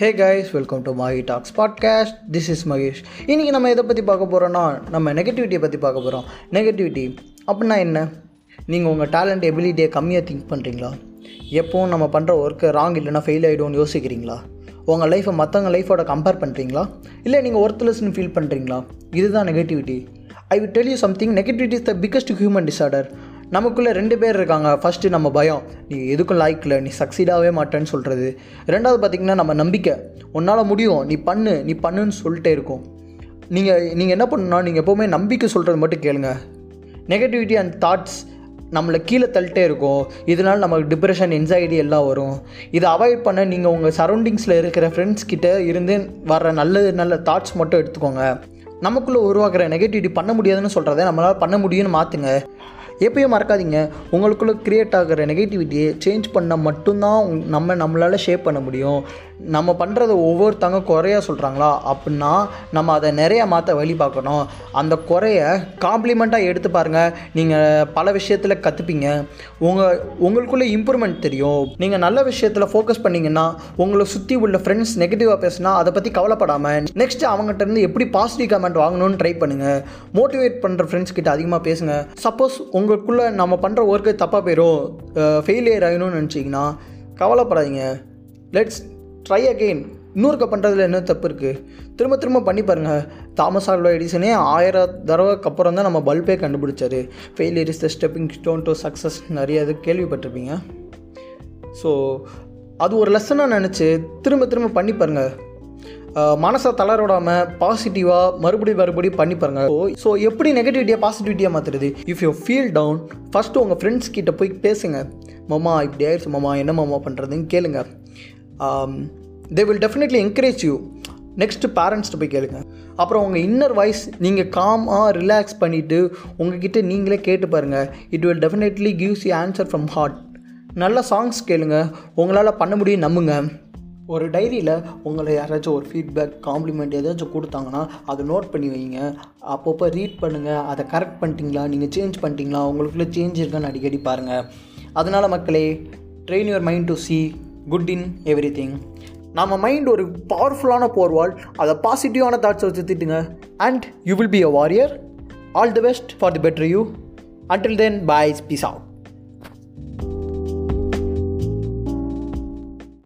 Hey guys welcome to Maghi talks podcast this is Mahesh இன்றைக்கி நம்ம எதை பற்றி பார்க்க போகிறோன்னா நம்ம நெகட்டிவிட்டியை பற்றி பார்க்க போகிறோம் நெகட்டிவிட்டி அப்படின்னா என்ன? நீங்கள் உங்கள் டேலண்ட் எபிலிட்டியை கம்மியாக திங்க் பண்ணுறீங்களா எப்போவும் நம்ம பண்ணுற ஒர்க்கு ராங் இல்லைன்னா ஃபெயில் ஆகிடும்னு யோசிக்கிறீங்களா? உங்கள் லைஃப்பை மற்றவங்க லைஃபோட கம்பேர் பண்ணுறீங்களா இல்லை நீங்கள் ஒர்த்லெஸ்னு ஃபீல் பண்ணுறீங்களா இதுதான் negativity I will tell you something negativity is the biggest human disorder நமக்குள்ளே ரெண்டு பேர் இருக்காங்க. ஃபஸ்ட்டு நம்ம பயம். நீ எதுக்கும் லாய்க்கில் நீ சக்சீடாகவே மாட்டேன்னு சொல்கிறது ரெண்டாவது பார்த்திங்கன்னா நம்ம நம்பிக்கை. உன்னால் முடியும். நீ பண்ணு. நீ பண்ணுன்னு சொல்லிட்டே இருக்கும். நீங்கள் நீங்கள் என்ன பண்ணணும்னா நீங்கள் எப்போவுமே நம்பிக்கை சொல்கிறது மட்டும் கேளுங்க. நெகட்டிவிட்டி அண்ட் தாட்ஸ் நம்மளை கீழே தள்ளிட்டே இருக்கும். இதனால் நமக்கு டிப்ரெஷன் என்சைட்டி எல்லாம் வரும். இதை அவாய்ட் பண்ண நீங்கள் உங்கள் சரௌண்டிங்ஸில் இருக்கிற ஃப்ரெண்ட்ஸ் கிட்டே இருந்து வர நல்ல நல்ல தாட்ஸ் மட்டும் எடுத்துக்கோங்க. நமக்குள்ளே உருவாக்குற நெகட்டிவிட்டி பண்ண முடியாதுன்னு சொல்கிறத நம்மளால் பண்ண முடியும்னு மாற்றுங்க எப்பயும் மறக்காதீங்க. உங்களுக்குள்ளே க்ரியேட் ஆகிற நெகட்டிவிட்டியை சேஞ்ச் பண்ண மட்டும்தான் உங்- நம்ம நம்மளால் ஷேப் பண்ண முடியும். நம்ம பண்ணுறத ஒவ்வொருத்தங்க குறையாக சொல்கிறாங்களா அப்படின்னா நம்ம அதை நிறைய மாற்ற வழி பார்க்கணும். அந்த குறைய காம்ப்ளிமெண்ட்டாக எடுத்து பாருங்கள் நீங்கள் பல விஷயத்தில் கற்றுப்பீங்க உங்கள் உங்களுக்குள்ளே இம்ப்ரூவ்மெண்ட் தெரியும். நீங்கள் நல்ல விஷயத்தில் ஃபோக்கஸ் பண்ணிங்கன்னா உங்களை சுற்றி உள்ள ஃப்ரெண்ட்ஸ் நெகட்டிவாக பேசினா அதை பற்றி கவலைப்படாமல் நெக்ஸ்ட் அவங்ககிட்டருந்து எப்படி பாசிட்டிவ் கமெண்ட் வாங்கணும்னு ட்ரை பண்ணுங்கள் மோட்டிவேட் பண்ணுற ஃப்ரெண்ட்ஸ் கிட்ட அதிகமாக பேசுங்க. சப்போஸ் உங்களுக்குள்ளே நம்ம பண்ணுற ஒர்க்கு தப்பாக போயிடும் ஃபெயிலியர் ஆகணும்னு நினச்சிங்கன்னா கவலைப்படாதீங்க. லெட்ஸ் ட்ரை அகெயின் இன்னொருக்க பண்ணுறதுல என்ன தப்பு இருக்குது திரும்ப திரும்ப பண்ணி பாருங்கள் தாமஸ் ஆல்வா எடிசனே ஆயிரம் தடவைக்கு அப்புறம் தான் நம்ம பல்பே கண்டுபிடிச்சாரு. Failure is the stepping stone to success நிறைய இது கேள்விப்பட்டிருப்பீங்க. ஸோ அது ஒரு லெசனாக நினச்சி திரும்ப திரும்ப பண்ணி பாருங்கள் மனசை தளர விடாமல் பாசிட்டிவாக மறுபடியும் மறுபடியும் பண்ணி பாருங்க. ஸோ ஸோ எப்படி நெகட்டிவிட்டியாக பாசிட்டிவிட்டியாக மாற்றுறது if you feel down first உங்கள் ஃப்ரெண்ட்ஸ் கிட்ட போய் பேசுங்க. மாமா இப்படி ஆயிடுச்சு மாமா என்ன மாமா பண்ணுறதுன்னு கேளுங்க. They will definitely encourage you next பேரண்ட்ஸ்ட்டு போய் கேளுங்க. அப்புறம் உங்கள் இன்னர் வாய்ஸ் நீங்கள் காமாக ரிலாக்ஸ் பண்ணிவிட்டு உங்ககிட்ட நீங்களே கேட்டு பாருங்கள் it will definitely gives you answer from heart நல்ல சாங்ஸ் கேளுங்க. உங்களால் பண்ண முடியும் நம்புங்க. ஒரு டைரியில் உங்களை யாராச்சும் ஒரு ஃபீட்பேக் காம்ப்ளிமெண்ட் ஏதாச்சும் கொடுத்தாங்கன்னா அதை நோட் பண்ணி வைங்க. அப்பப்போ ரீட் பண்ணுங்கள் அதை கரெக்ட் பண்ணிட்டீங்களா? நீங்கள் சேஞ்ச் பண்ணிட்டீங்களா? உங்களுக்குள்ளே சேஞ்ச் இருக்கான்னு அடிக்கடி பாருங்கள் அதனால் மக்களே train your mind to see good in everything நம்ம மைண்ட் ஒரு பவர்ஃபுல்லான போர்வால் அதை பாசிட்டிவான தாட்ஸை வச்சு திட்டுங்க. And you will be a warrior all the best for the better you until then boys peace out